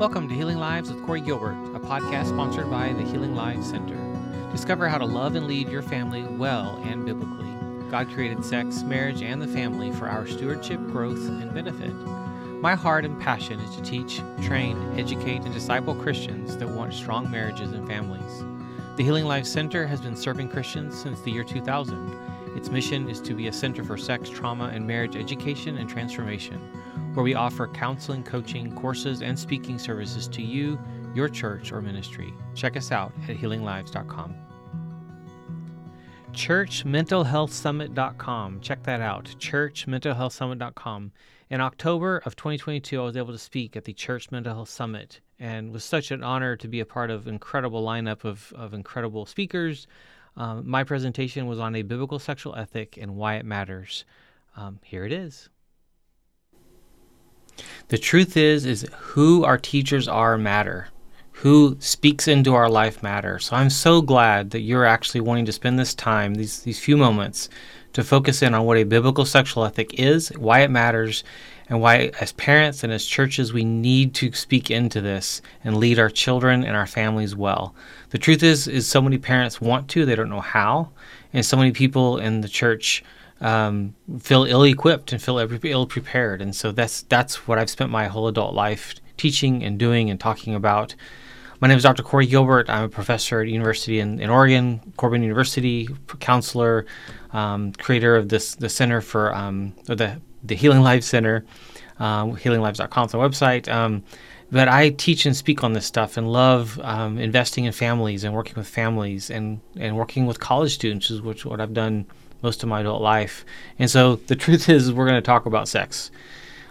Welcome to Healing Lives with Corey Gilbert, a podcast sponsored by the Healing Lives Center. Discover how to love and lead your family well and biblically. God created sex, marriage, and the family for our stewardship, growth, and benefit. My heart and passion is to teach, train, educate, and disciple Christians that want strong marriages and families. The Healing Lives Center has been serving Christians since the year 2000. Its mission is to be a center for sex, trauma, and marriage education and transformation where we offer counseling, coaching, courses, and speaking services to you, your church, or ministry. Check us out at healinglives.com. ChurchMentalHealthSummit.com. Check that out. ChurchMentalHealthSummit.com. In October of 2022, I was able to speak at the Church Mental Health Summit and was such an honor to be a part of incredible lineup of, of incredible speakers. Um, my presentation was on a biblical sexual ethic and why it matters. Um, here it is. The truth is is who our teachers are matter. Who speaks into our life matter. So I'm so glad that you're actually wanting to spend this time, these these few moments, to focus in on what a biblical sexual ethic is, why it matters, and why as parents and as churches we need to speak into this and lead our children and our families well. The truth is is so many parents want to, they don't know how, and so many people in the church um, feel ill-equipped and feel ill-prepared. And so that's that's what I've spent my whole adult life teaching and doing and talking about. My name is Dr. Corey Gilbert. I'm a professor at University in, in Oregon, Corban University, counselor, um, creator of this the Center for um, the the Healing Lives Center, um, healinglives.com is our website. Um, but I teach and speak on this stuff and love um, investing in families and working with families and, and working with college students, which is what I've done most of my adult life. And so the truth is, we're going to talk about sex.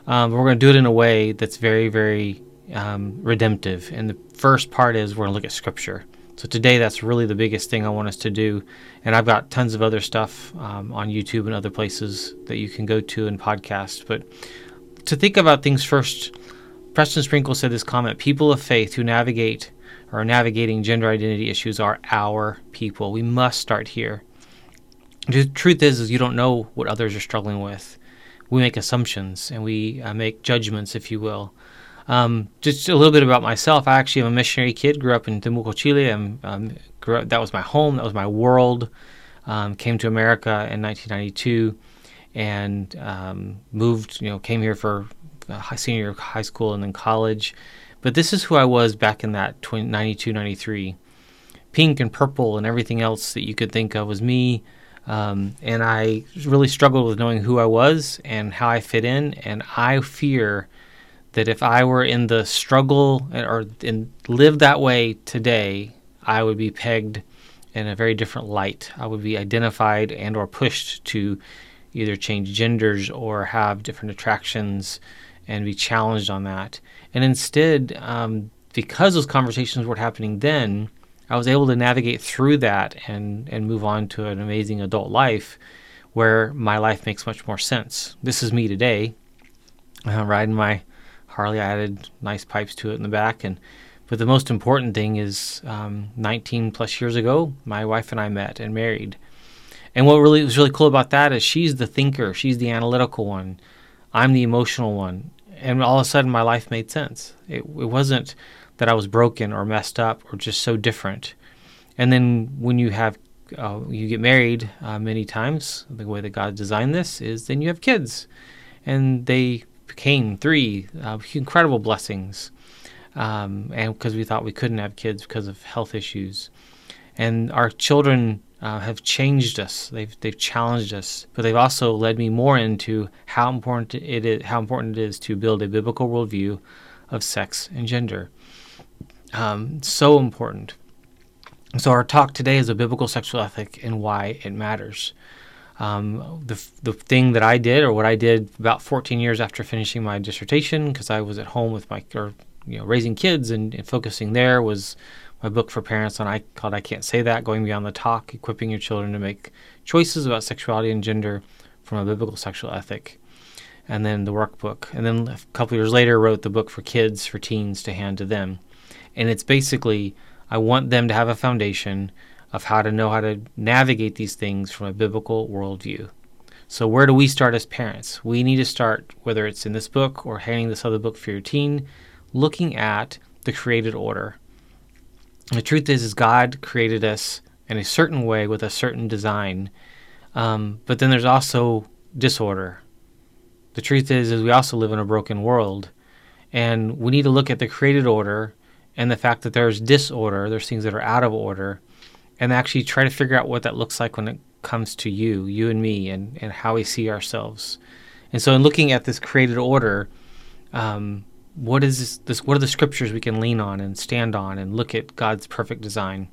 Um, we're going to do it in a way that's very, very um, redemptive. And the first part is we're going to look at scripture. So today, that's really the biggest thing I want us to do. And I've got tons of other stuff um, on YouTube and other places that you can go to and podcast. But to think about things first, Preston Sprinkle said this comment People of faith who navigate or are navigating gender identity issues are our people. We must start here. The truth is, is you don't know what others are struggling with. We make assumptions and we uh, make judgments, if you will. Um, just a little bit about myself. I actually am a missionary kid. Grew up in Temuco, Chile. Um, up, that was my home. That was my world. Um, came to America in 1992 and um, moved. You know, came here for senior high school and then college. But this is who I was back in that 92, 93. Pink and purple and everything else that you could think of was me um, and I really struggled with knowing who I was and how I fit in. And I fear that if I were in the struggle or in, live that way today, I would be pegged in a very different light. I would be identified and or pushed to either change genders or have different attractions and be challenged on that. And instead, um, because those conversations were happening then, I was able to navigate through that and, and move on to an amazing adult life where my life makes much more sense. This is me today, uh, riding my Harley. I added nice pipes to it in the back, and but the most important thing is, um, 19 plus years ago, my wife and I met and married. And what really was really cool about that is she's the thinker, she's the analytical one, I'm the emotional one, and all of a sudden my life made sense. It, it wasn't that I was broken or messed up or just so different. And then when you have uh, you get married uh, many times, the way that God designed this is then you have kids, and they became three uh, incredible blessings. Um, and because we thought we couldn't have kids because of health issues, and our children uh, have changed us. They've they've challenged us, but they've also led me more into how important it is how important it is to build a biblical worldview of sex and gender. Um, so important. So, our talk today is a biblical sexual ethic and why it matters. Um, the, the thing that I did, or what I did about 14 years after finishing my dissertation, because I was at home with my, or, you know, raising kids and, and, focusing there, was my book for parents on I called I Can't Say That, Going Beyond the Talk, equipping your children to make choices about sexuality and gender from a biblical sexual ethic. And then the workbook. And then a couple years later, wrote the book for kids, for teens to hand to them. And it's basically, I want them to have a foundation of how to know how to navigate these things from a biblical worldview. So, where do we start as parents? We need to start, whether it's in this book or handing this other book for your teen, looking at the created order. And the truth is, is God created us in a certain way with a certain design, um, but then there's also disorder. The truth is, is we also live in a broken world, and we need to look at the created order and the fact that there's disorder, there's things that are out of order, and actually try to figure out what that looks like when it comes to you, you and me, and, and how we see ourselves. And so, in looking at this created order, um, what is this, this, What are the scriptures we can lean on and stand on and look at God's perfect design?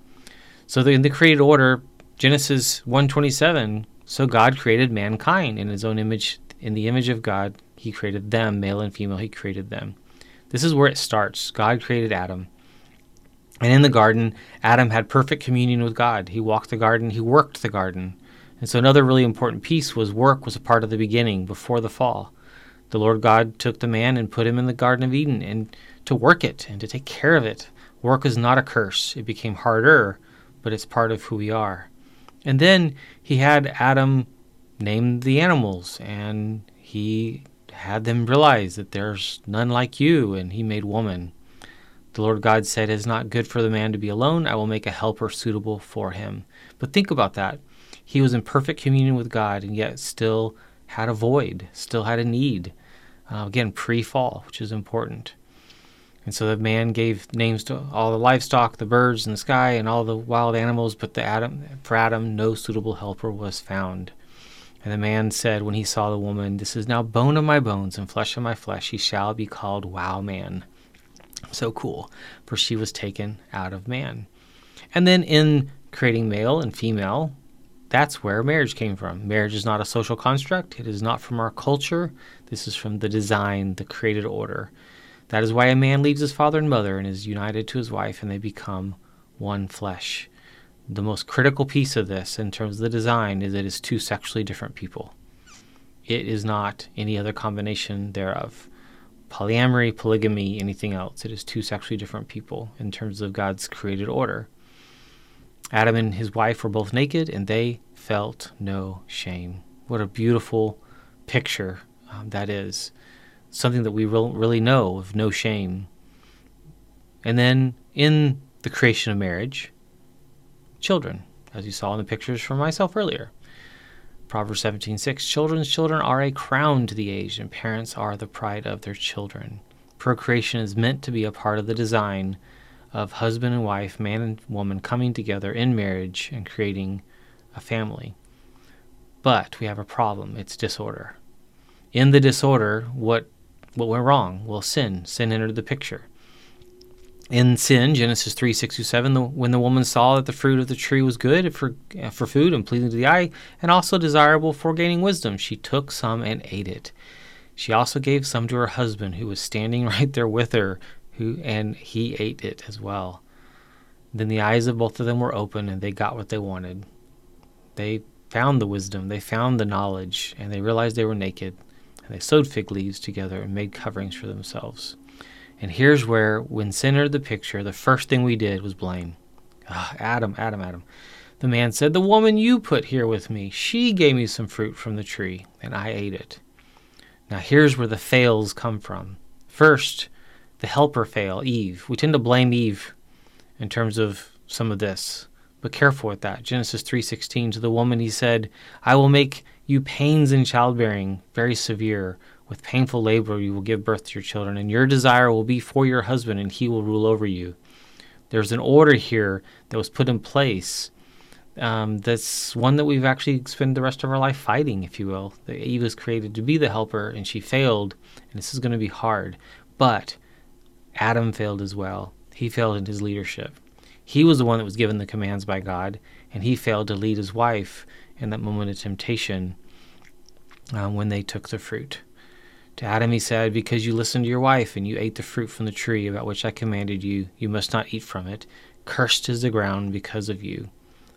So, the, in the created order, Genesis one twenty seven. So God created mankind in His own image, in the image of God, He created them, male and female. He created them. This is where it starts. God created Adam. And in the garden, Adam had perfect communion with God. He walked the garden, he worked the garden. And so another really important piece was work was a part of the beginning before the fall. The Lord God took the man and put him in the Garden of Eden and to work it and to take care of it. Work is not a curse. It became harder, but it's part of who we are. And then he had Adam name the animals and he had them realize that there's none like you and he made woman. The Lord God said, It is not good for the man to be alone. I will make a helper suitable for him. But think about that. He was in perfect communion with God and yet still had a void, still had a need. Uh, again, pre fall, which is important. And so the man gave names to all the livestock, the birds in the sky, and all the wild animals, but the Adam, for Adam, no suitable helper was found. And the man said, when he saw the woman, This is now bone of my bones and flesh of my flesh. He shall be called Wow Man so cool, for she was taken out of man. And then in creating male and female, that's where marriage came from. Marriage is not a social construct, it is not from our culture. This is from the design, the created order. That is why a man leaves his father and mother and is united to his wife, and they become one flesh. The most critical piece of this, in terms of the design, is it is two sexually different people. It is not any other combination thereof polyamory, polygamy, anything else. It is two sexually different people in terms of God's created order. Adam and his wife were both naked and they felt no shame. What a beautiful picture um, that is. Something that we re- really know of no shame. And then in the creation of marriage, children, as you saw in the pictures from myself earlier. Proverbs 17:6 Children's children are a crown to the aged, and parents are the pride of their children. Procreation is meant to be a part of the design of husband and wife, man and woman coming together in marriage and creating a family. But we have a problem, it's disorder. In the disorder, what what went wrong? Well, sin. Sin entered the picture in sin, Genesis 3 6 7, the, when the woman saw that the fruit of the tree was good for, for food and pleasing to the eye, and also desirable for gaining wisdom, she took some and ate it. She also gave some to her husband, who was standing right there with her, who, and he ate it as well. Then the eyes of both of them were open, and they got what they wanted. They found the wisdom, they found the knowledge, and they realized they were naked. And they sewed fig leaves together and made coverings for themselves. And here's where, when sin entered the picture, the first thing we did was blame. Oh, Adam, Adam, Adam. The man said, The woman you put here with me, she gave me some fruit from the tree, and I ate it. Now, here's where the fails come from. First, the helper fail, Eve. We tend to blame Eve in terms of some of this. But careful with that. Genesis 3:16 to the woman he said, "I will make you pains in childbearing very severe. With painful labor, you will give birth to your children, and your desire will be for your husband, and he will rule over you. There's an order here that was put in place. Um, that's one that we've actually spent the rest of our life fighting, if you will. Eve was created to be the helper, and she failed, and this is going to be hard. But Adam failed as well. He failed in his leadership. He was the one that was given the commands by God, and he failed to lead his wife in that moment of temptation um, when they took the fruit. To Adam he said, Because you listened to your wife, and you ate the fruit from the tree about which I commanded you, you must not eat from it. Cursed is the ground because of you.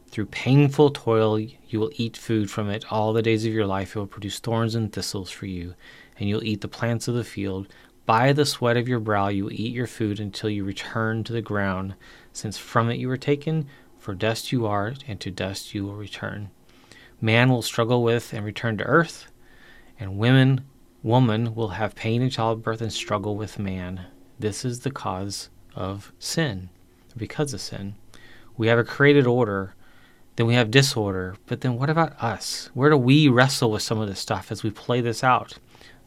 Through painful toil you will eat food from it all the days of your life. It will produce thorns and thistles for you, and you'll eat the plants of the field. By the sweat of your brow you will eat your food until you return to the ground, since from it you were taken, for dust you are, and to dust you will return. Man will struggle with and return to earth, and women Woman will have pain in childbirth and struggle with man. this is the cause of sin, because of sin. We have a created order, then we have disorder. But then what about us? Where do we wrestle with some of this stuff as we play this out?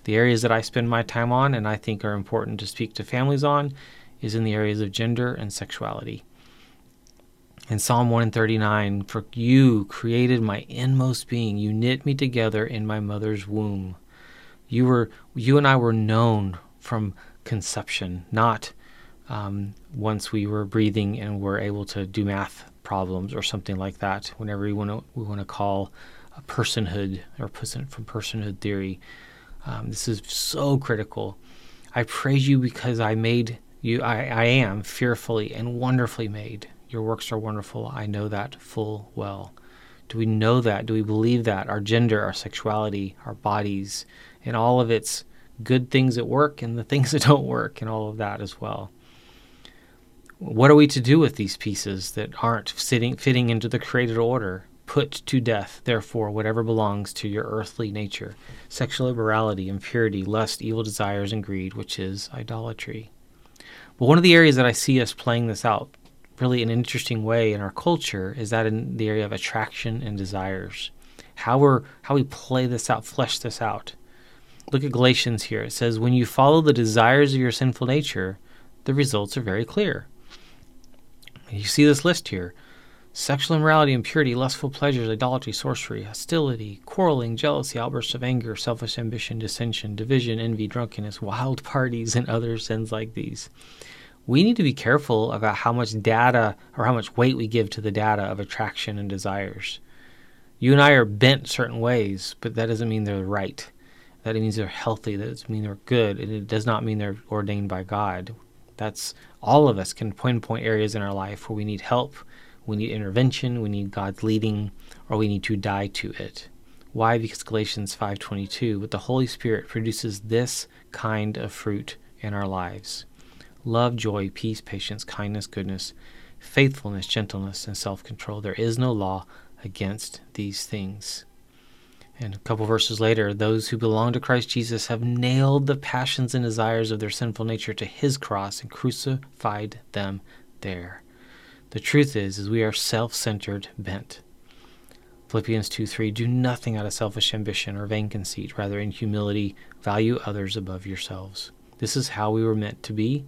The areas that I spend my time on and I think are important to speak to families on is in the areas of gender and sexuality. In Psalm 139, for you created my inmost being, you knit me together in my mother's womb. You were you and I were known from conception, not um, once we were breathing and were able to do math problems or something like that. Whenever we want to we want to call a personhood or person from personhood theory, um, this is so critical. I praise you because I made you. I, I am fearfully and wonderfully made. Your works are wonderful. I know that full well. Do we know that? Do we believe that? Our gender, our sexuality, our bodies, and all of its good things that work and the things that don't work, and all of that as well. What are we to do with these pieces that aren't sitting, fitting into the created order? Put to death, therefore, whatever belongs to your earthly nature sexual immorality, impurity, lust, evil desires, and greed, which is idolatry. But one of the areas that I see us playing this out really an interesting way in our culture is that in the area of attraction and desires. How we're how we play this out, flesh this out. Look at Galatians here. It says, When you follow the desires of your sinful nature, the results are very clear. You see this list here sexual immorality, impurity, lustful pleasures, idolatry, sorcery, hostility, quarreling, jealousy, outbursts of anger, selfish ambition, dissension, division, envy, drunkenness, wild parties, and other sins like these we need to be careful about how much data or how much weight we give to the data of attraction and desires. You and I are bent certain ways, but that doesn't mean they're right. That it means they're healthy. That doesn't mean they're good. And it does not mean they're ordained by God. That's all of us can pinpoint areas in our life where we need help, we need intervention, we need God's leading, or we need to die to it. Why? Because Galatians 5:22, but the Holy Spirit produces this kind of fruit in our lives love, joy, peace, patience, kindness, goodness, faithfulness, gentleness, and self control. There is no law against these things. And a couple verses later, those who belong to Christ Jesus have nailed the passions and desires of their sinful nature to his cross and crucified them there. The truth is, is we are self-centered bent. Philippians 2 3 Do nothing out of selfish ambition or vain conceit, rather in humility value others above yourselves. This is how we were meant to be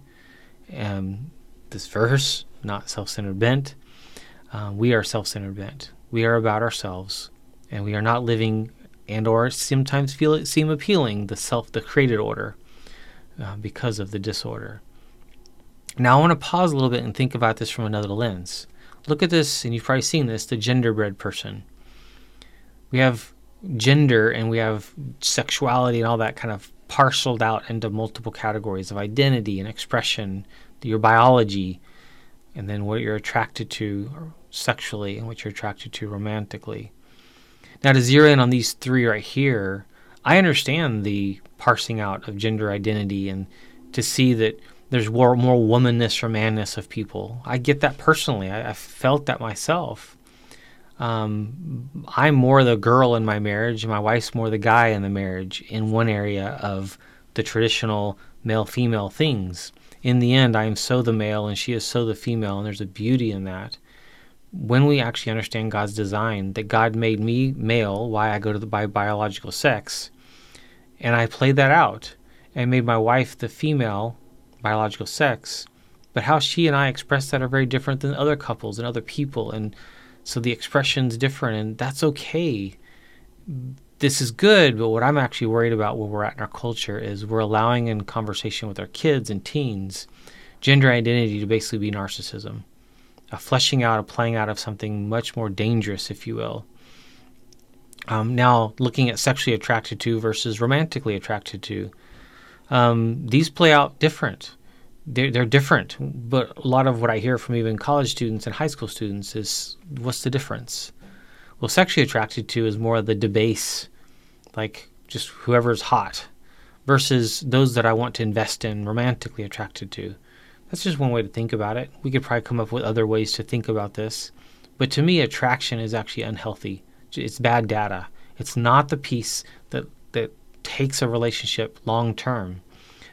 um, this verse, not self-centered bent. Uh, we are self-centered bent. We are about ourselves, and we are not living and or sometimes feel it seem appealing the self the created order uh, because of the disorder. Now I want to pause a little bit and think about this from another lens. Look at this, and you've probably seen this: the genderbread person. We have gender and we have sexuality and all that kind of parceled out into multiple categories of identity and expression, your biology, and then what you're attracted to sexually and what you're attracted to romantically. Now, to zero in on these three right here, I understand the parsing out of gender identity and to see that there's more, more womanness or manness of people. I get that personally. I, I felt that myself. Um, I'm more the girl in my marriage, and my wife's more the guy in the marriage in one area of the traditional male female things. In the end, I am so the male and she is so the female, and there's a beauty in that. When we actually understand God's design, that God made me male, why I go to the bi- biological sex, and I played that out and made my wife the female biological sex, but how she and I express that are very different than other couples and other people and so the expression's different, and that's okay. This is good, but what I'm actually worried about where we're at in our culture is we're allowing in conversation with our kids and teens gender identity to basically be narcissism, a fleshing out, a playing out of something much more dangerous, if you will. Um, now, looking at sexually attracted to versus romantically attracted to, um, these play out different they're, they're different. But a lot of what I hear from even college students and high school students is what's the difference? Well, sexually attracted to is more of the debase, like just whoever's hot, versus those that I want to invest in romantically attracted to. That's just one way to think about it. We could probably come up with other ways to think about this. But to me, attraction is actually unhealthy. It's bad data. It's not the piece that, that takes a relationship long term.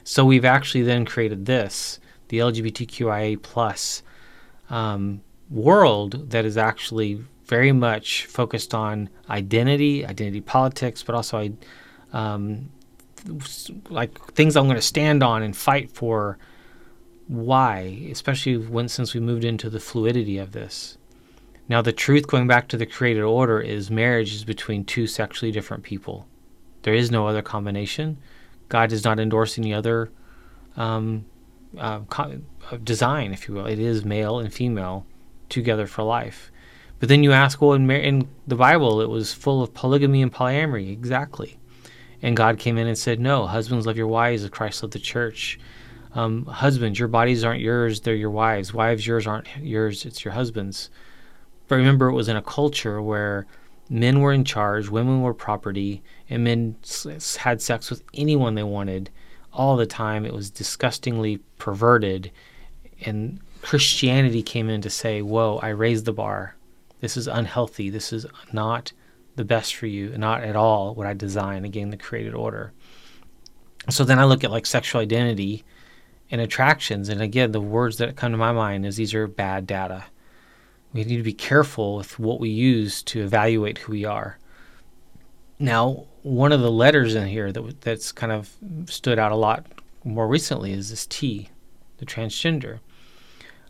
So we've actually then created this, the LGBTQIA plus um, world that is actually very much focused on identity, identity politics, but also um, like things I'm going to stand on and fight for. Why, especially when since we moved into the fluidity of this. Now, the truth, going back to the created order, is marriage is between two sexually different people. There is no other combination. God does not endorse any other um, uh, co- uh, design, if you will. It is male and female together for life. But then you ask, well, in, Mar- in the Bible, it was full of polygamy and polyamory. Exactly. And God came in and said, no, husbands love your wives as Christ loved the church. Um, husbands, your bodies aren't yours, they're your wives. Wives, yours aren't yours, it's your husbands. But remember, it was in a culture where men were in charge, women were property, and men had sex with anyone they wanted all the time. It was disgustingly perverted. And Christianity came in to say, Whoa, I raised the bar. This is unhealthy. This is not the best for you, not at all what I designed, again, the created order. So then I look at like sexual identity and attractions. And again, the words that come to my mind is these are bad data. We need to be careful with what we use to evaluate who we are. Now, one of the letters in here that that's kind of stood out a lot more recently is this T, the transgender.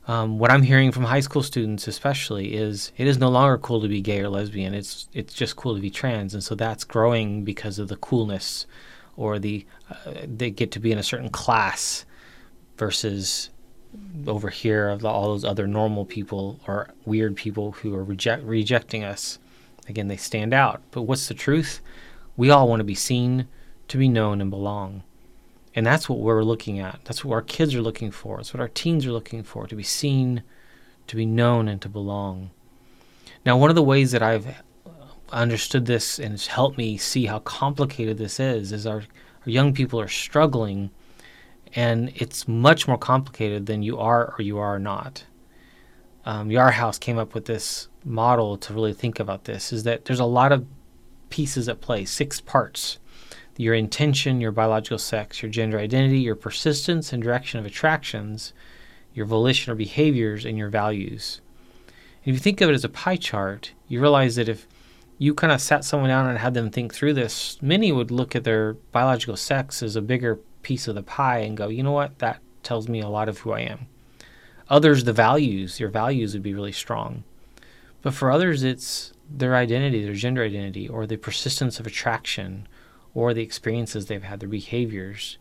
Um, what I'm hearing from high school students, especially, is it is no longer cool to be gay or lesbian. It's it's just cool to be trans, and so that's growing because of the coolness, or the uh, they get to be in a certain class, versus over here of all those other normal people or weird people who are reject rejecting us. Again, they stand out. But what's the truth? We all want to be seen, to be known, and belong. And that's what we're looking at. That's what our kids are looking for. It's what our teens are looking for to be seen, to be known, and to belong. Now, one of the ways that I've understood this and it's helped me see how complicated this is is our, our young people are struggling, and it's much more complicated than you are or you are not. Um, Yarhouse came up with this model to really think about this is that there's a lot of pieces at play, six parts your intention, your biological sex, your gender identity, your persistence and direction of attractions, your volition or behaviors, and your values. And if you think of it as a pie chart, you realize that if you kind of sat someone down and had them think through this, many would look at their biological sex as a bigger piece of the pie and go, you know what, that tells me a lot of who I am. Others, the values, your values would be really strong. But for others, it's their identity, their gender identity, or the persistence of attraction, or the experiences they've had, their behaviors,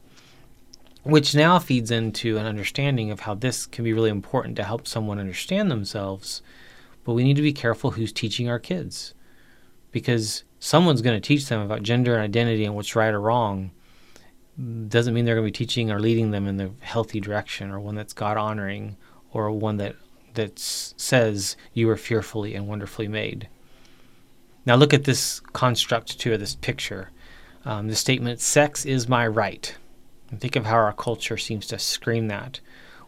which now feeds into an understanding of how this can be really important to help someone understand themselves. But we need to be careful who's teaching our kids because someone's going to teach them about gender and identity and what's right or wrong. Doesn't mean they're going to be teaching or leading them in the healthy direction or one that's God honoring or one that that says you were fearfully and wonderfully made. Now look at this construct too, or this picture um, the statement, sex is my right. And think of how our culture seems to scream that.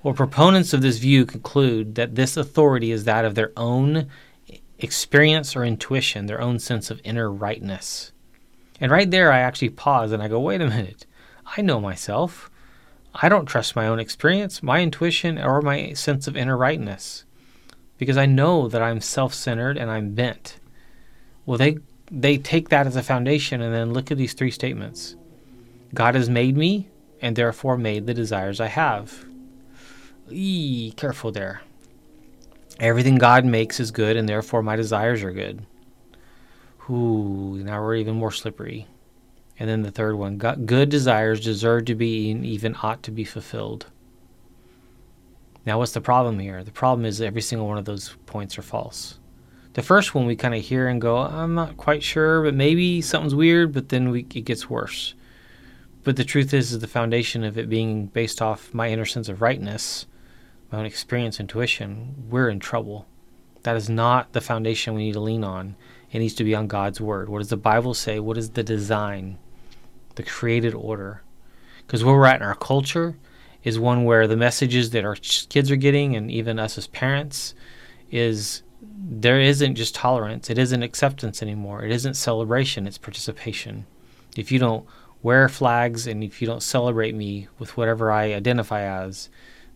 Well, proponents of this view conclude that this authority is that of their own experience or intuition, their own sense of inner rightness. And right there, I actually pause and I go, wait a minute. I know myself. I don't trust my own experience, my intuition, or my sense of inner rightness because I know that I'm self centered and I'm bent. Well, they they take that as a foundation and then look at these three statements God has made me and therefore made the desires I have. Eee, careful there. Everything God makes is good and therefore my desires are good. Ooh, now we're even more slippery. And then the third one good desires deserve to be and even ought to be fulfilled. Now, what's the problem here? The problem is every single one of those points are false. The first one we kind of hear and go, I'm not quite sure, but maybe something's weird, but then we, it gets worse. But the truth is, is the foundation of it being based off my inner sense of rightness, my own experience, intuition, we're in trouble. That is not the foundation we need to lean on. It needs to be on God's word. What does the Bible say? What is the design, the created order? Because where we're at in our culture is one where the messages that our kids are getting, and even us as parents, is there isn't just tolerance, it isn't acceptance anymore. It isn't celebration, it's participation. If you don't wear flags and if you don't celebrate me with whatever I identify as,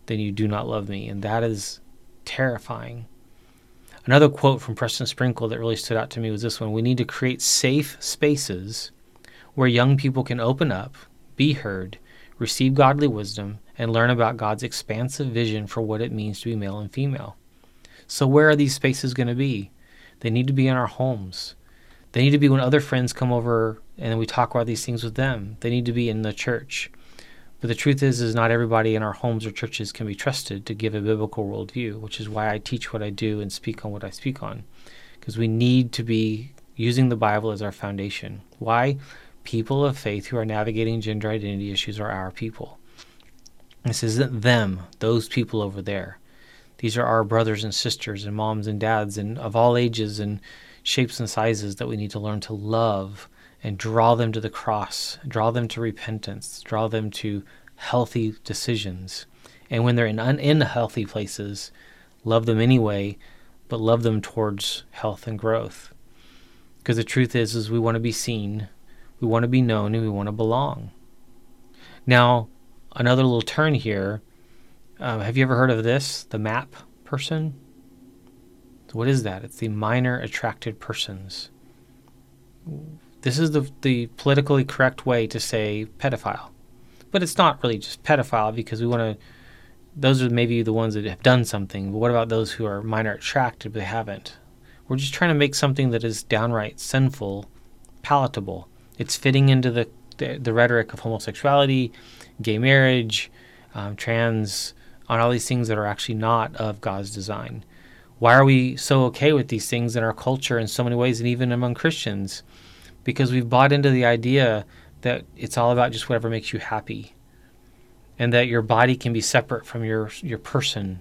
then you do not love me. And that is terrifying. Another quote from Preston Sprinkle that really stood out to me was this one We need to create safe spaces where young people can open up, be heard, receive godly wisdom, and learn about God's expansive vision for what it means to be male and female. So, where are these spaces going to be? They need to be in our homes. They need to be when other friends come over and we talk about these things with them. They need to be in the church. But the truth is, is not everybody in our homes or churches can be trusted to give a biblical worldview, which is why I teach what I do and speak on what I speak on, because we need to be using the Bible as our foundation. Why? People of faith who are navigating gender identity issues are our people. This isn't them, those people over there. These are our brothers and sisters and moms and dads and of all ages and shapes and sizes that we need to learn to love and draw them to the cross, draw them to repentance, draw them to healthy decisions. And when they're in unhealthy places, love them anyway, but love them towards health and growth. Because the truth is, is we want to be seen, we want to be known, and we want to belong. Now, another little turn here. Uh, have you ever heard of this? The MAP person? What is that? It's the minor attracted persons. This is the, the politically correct way to say pedophile. But it's not really just pedophile because we want to, those are maybe the ones that have done something. But what about those who are minor attracted but they haven't? We're just trying to make something that is downright sinful palatable. It's fitting into the, the, the rhetoric of homosexuality, gay marriage, um, trans, on all these things that are actually not of God's design. Why are we so okay with these things in our culture in so many ways and even among Christians? Because we've bought into the idea that it's all about just whatever makes you happy and that your body can be separate from your your person.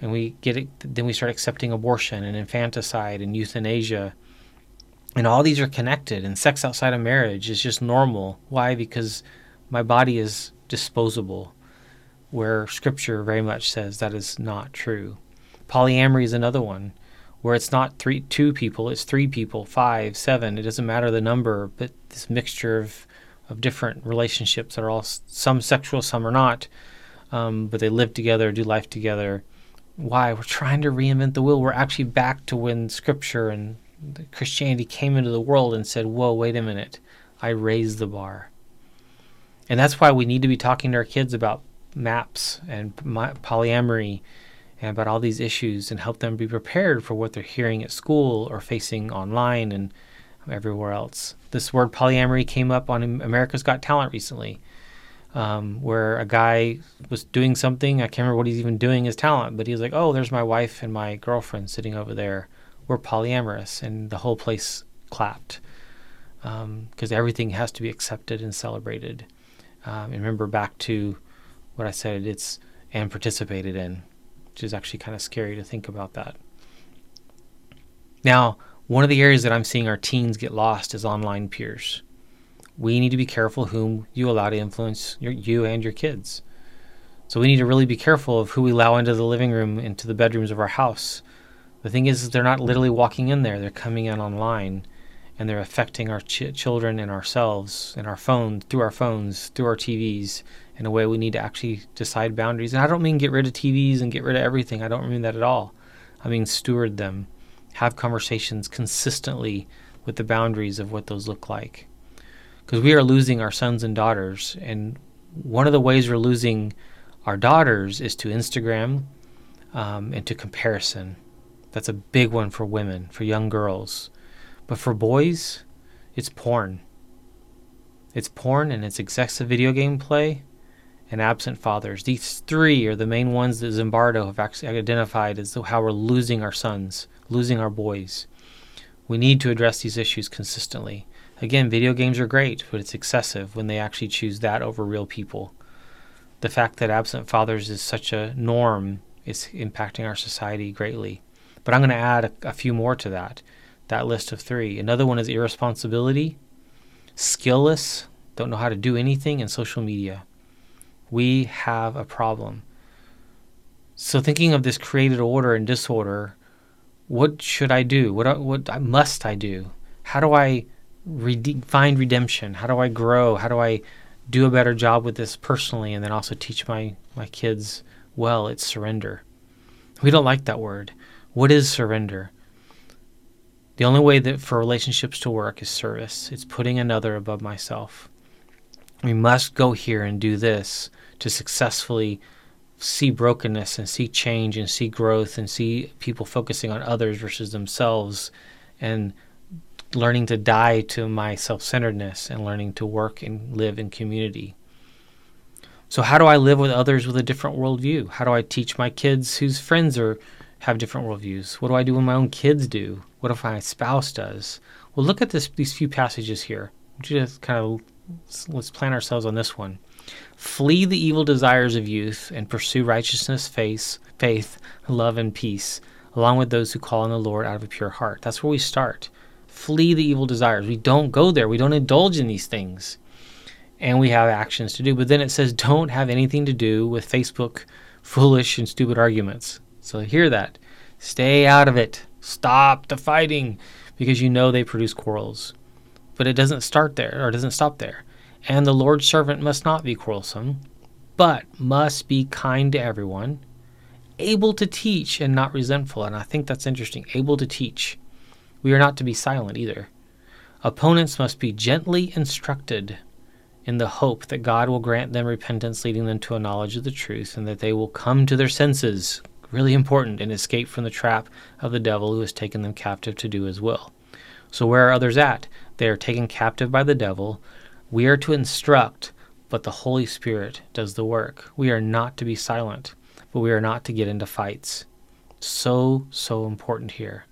And we get it then we start accepting abortion and infanticide and euthanasia. And all these are connected and sex outside of marriage is just normal. Why? Because my body is disposable where scripture very much says that is not true. Polyamory is another one where it's not three two people, it's three people, five, seven. It doesn't matter the number, but this mixture of of different relationships that are all some sexual, some are not, um, but they live together, do life together. Why? We're trying to reinvent the wheel. We're actually back to when Scripture and Christianity came into the world and said, "Whoa, wait a minute, I raised the bar." And that's why we need to be talking to our kids about maps and polyamory about all these issues and help them be prepared for what they're hearing at school or facing online and everywhere else. This word polyamory came up on America's Got Talent recently, um, where a guy was doing something. I can't remember what he's even doing as talent, but he was like, "Oh, there's my wife and my girlfriend sitting over there. We're polyamorous," and the whole place clapped because um, everything has to be accepted and celebrated. Um, remember back to what I said. It's and participated in which is actually kind of scary to think about that. Now, one of the areas that I'm seeing our teens get lost is online peers. We need to be careful whom you allow to influence your, you and your kids. So we need to really be careful of who we allow into the living room, into the bedrooms of our house. The thing is, they're not literally walking in there; they're coming in online, and they're affecting our ch- children and ourselves and our phones through our phones, through our TVs, in a way we need to actually decide boundaries. And I don't mean get rid of TVs and get rid of everything. I don't mean that at all. I mean steward them, have conversations consistently with the boundaries of what those look like. Because we are losing our sons and daughters. And one of the ways we're losing our daughters is to Instagram um, and to comparison. That's a big one for women, for young girls. But for boys, it's porn. It's porn and it's excessive video game play and absent fathers. These three are the main ones that Zimbardo have actually identified as how we're losing our sons, losing our boys. We need to address these issues consistently. Again, video games are great, but it's excessive when they actually choose that over real people. The fact that absent fathers is such a norm is impacting our society greatly. But I'm going to add a, a few more to that, that list of three. Another one is irresponsibility, skillless, don't know how to do anything, and social media we have a problem. So, thinking of this created order and disorder, what should I do? What uh, what must I do? How do I rede- find redemption? How do I grow? How do I do a better job with this personally and then also teach my, my kids well? It's surrender. We don't like that word. What is surrender? The only way that for relationships to work is service. It's putting another above myself. We must go here and do this to successfully see brokenness and see change and see growth and see people focusing on others versus themselves and learning to die to my self centeredness and learning to work and live in community. So, how do I live with others with a different worldview? How do I teach my kids whose friends are have different worldviews? What do I do when my own kids do? What if my spouse does? Well, look at this, these few passages here. Just kind of let's plan ourselves on this one. Flee the evil desires of youth and pursue righteousness, faith, faith, love, and peace, along with those who call on the Lord out of a pure heart. That's where we start. Flee the evil desires. We don't go there. We don't indulge in these things. And we have actions to do. But then it says, don't have anything to do with Facebook foolish and stupid arguments. So hear that. Stay out of it. Stop the fighting because you know they produce quarrels. But it doesn't start there or doesn't stop there. And the Lord's servant must not be quarrelsome, but must be kind to everyone, able to teach and not resentful. And I think that's interesting. Able to teach. We are not to be silent either. Opponents must be gently instructed in the hope that God will grant them repentance, leading them to a knowledge of the truth, and that they will come to their senses, really important, and escape from the trap of the devil who has taken them captive to do his will. So, where are others at? They are taken captive by the devil. We are to instruct, but the Holy Spirit does the work. We are not to be silent, but we are not to get into fights. So, so important here.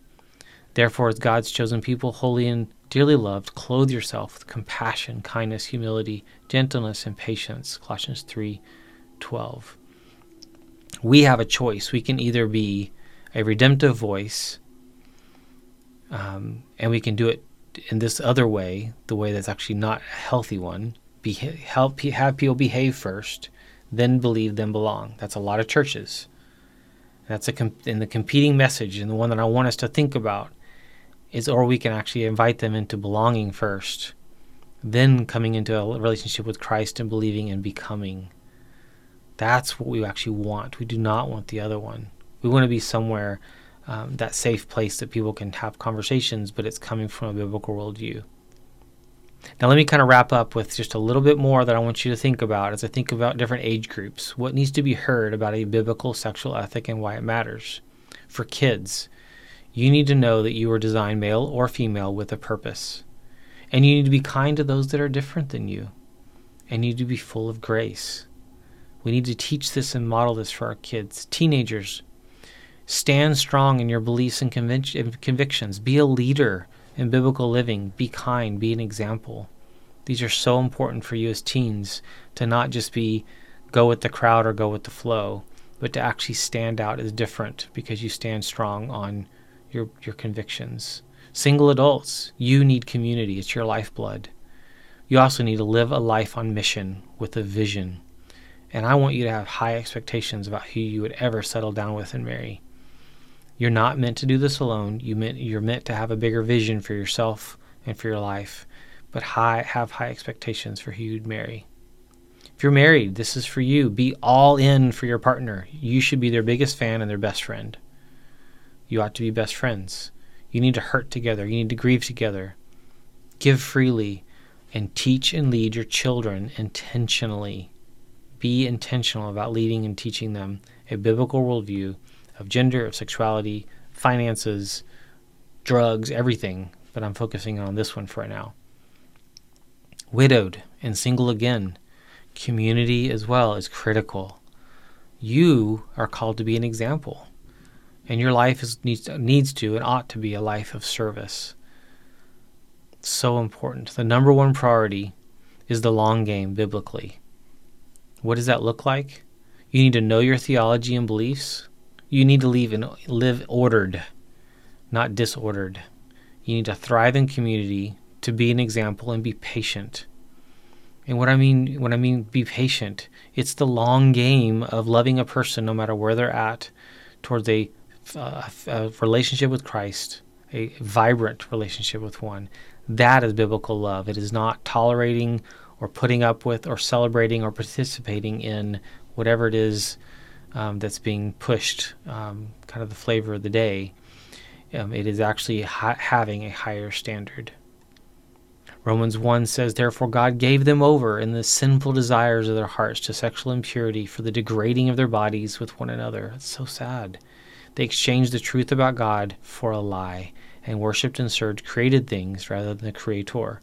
Therefore, as God's chosen people, holy and dearly loved, clothe yourself with compassion, kindness, humility, gentleness, and patience. Colossians 3 12. We have a choice. We can either be a redemptive voice, um, and we can do it in this other way, the way that's actually not a healthy one, be, help have people behave first, then believe, then belong. That's a lot of churches. That's a com- in the competing message, and the one that I want us to think about is, or we can actually invite them into belonging first, then coming into a relationship with Christ and believing and becoming. That's what we actually want. We do not want the other one. We want to be somewhere um, that safe place that people can have conversations, but it's coming from a biblical worldview. Now, let me kind of wrap up with just a little bit more that I want you to think about as I think about different age groups. What needs to be heard about a biblical sexual ethic and why it matters? For kids, you need to know that you are designed male or female with a purpose. And you need to be kind to those that are different than you. And you need to be full of grace. We need to teach this and model this for our kids. Teenagers, Stand strong in your beliefs and convic- convictions. Be a leader in biblical living. Be kind. Be an example. These are so important for you as teens to not just be go with the crowd or go with the flow, but to actually stand out as different because you stand strong on your, your convictions. Single adults, you need community. It's your lifeblood. You also need to live a life on mission with a vision. And I want you to have high expectations about who you would ever settle down with and marry. You're not meant to do this alone. You meant you're meant to have a bigger vision for yourself and for your life, but high have high expectations for who you'd marry. If you're married, this is for you. Be all in for your partner. You should be their biggest fan and their best friend. You ought to be best friends. You need to hurt together. You need to grieve together. Give freely and teach and lead your children intentionally. Be intentional about leading and teaching them a biblical worldview of gender, of sexuality, finances, drugs, everything, but I'm focusing on this one for now. Widowed and single again, community as well is critical. You are called to be an example, and your life is, needs, needs to and ought to be a life of service. So important. The number one priority is the long game biblically. What does that look like? You need to know your theology and beliefs. You need to live, in, live ordered, not disordered. You need to thrive in community, to be an example, and be patient. And what I mean, when I mean be patient, it's the long game of loving a person, no matter where they're at, towards a, a, a relationship with Christ, a vibrant relationship with one. That is biblical love. It is not tolerating or putting up with or celebrating or participating in whatever it is um, that's being pushed, um, kind of the flavor of the day. Um, it is actually ha- having a higher standard. Romans 1 says, Therefore God gave them over in the sinful desires of their hearts to sexual impurity for the degrading of their bodies with one another. It's so sad. They exchanged the truth about God for a lie and worshipped and served created things rather than the Creator,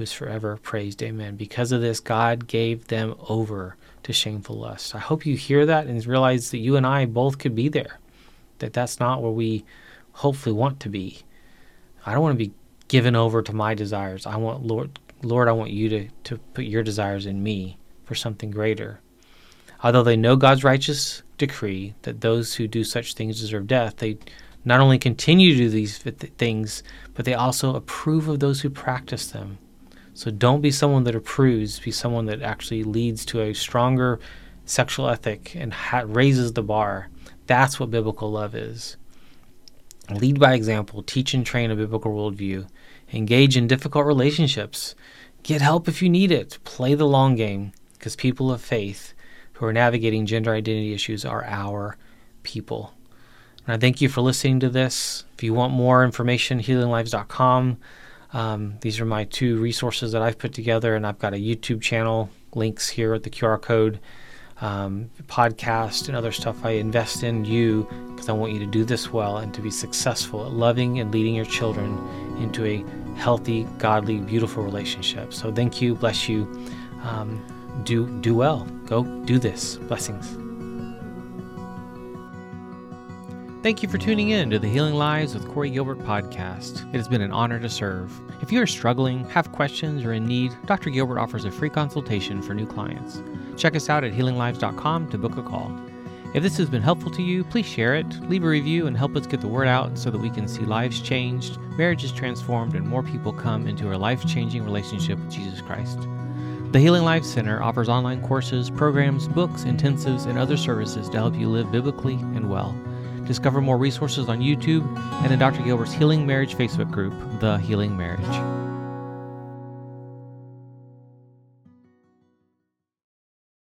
who is forever praised. Amen. Because of this, God gave them over to shameful lust. I hope you hear that and realize that you and I both could be there, that that's not where we hopefully want to be. I don't want to be given over to my desires. I want Lord Lord, I want you to, to put your desires in me for something greater. Although they know God's righteous decree that those who do such things deserve death, they not only continue to do these things, but they also approve of those who practice them. So don't be someone that approves, be someone that actually leads to a stronger sexual ethic and ha- raises the bar. That's what biblical love is. Lead by example, teach and train a biblical worldview, engage in difficult relationships, get help if you need it, play the long game, because people of faith who are navigating gender identity issues are our people. And I thank you for listening to this. If you want more information, healinglives.com. Um, these are my two resources that I've put together, and I've got a YouTube channel, links here at the QR code um, podcast and other stuff. I invest in you because I want you to do this well and to be successful at loving and leading your children into a healthy, godly, beautiful relationship. So thank you, bless you. Um, do do well. Go do this. Blessings. Thank you for tuning in to the Healing Lives with Corey Gilbert podcast. It has been an honor to serve. If you are struggling, have questions, or in need, Dr. Gilbert offers a free consultation for new clients. Check us out at healinglives.com to book a call. If this has been helpful to you, please share it, leave a review, and help us get the word out so that we can see lives changed, marriages transformed, and more people come into a life changing relationship with Jesus Christ. The Healing Life Center offers online courses, programs, books, intensives, and other services to help you live biblically and well. Discover more resources on YouTube and in Dr. Gilbert's Healing Marriage Facebook group, The Healing Marriage.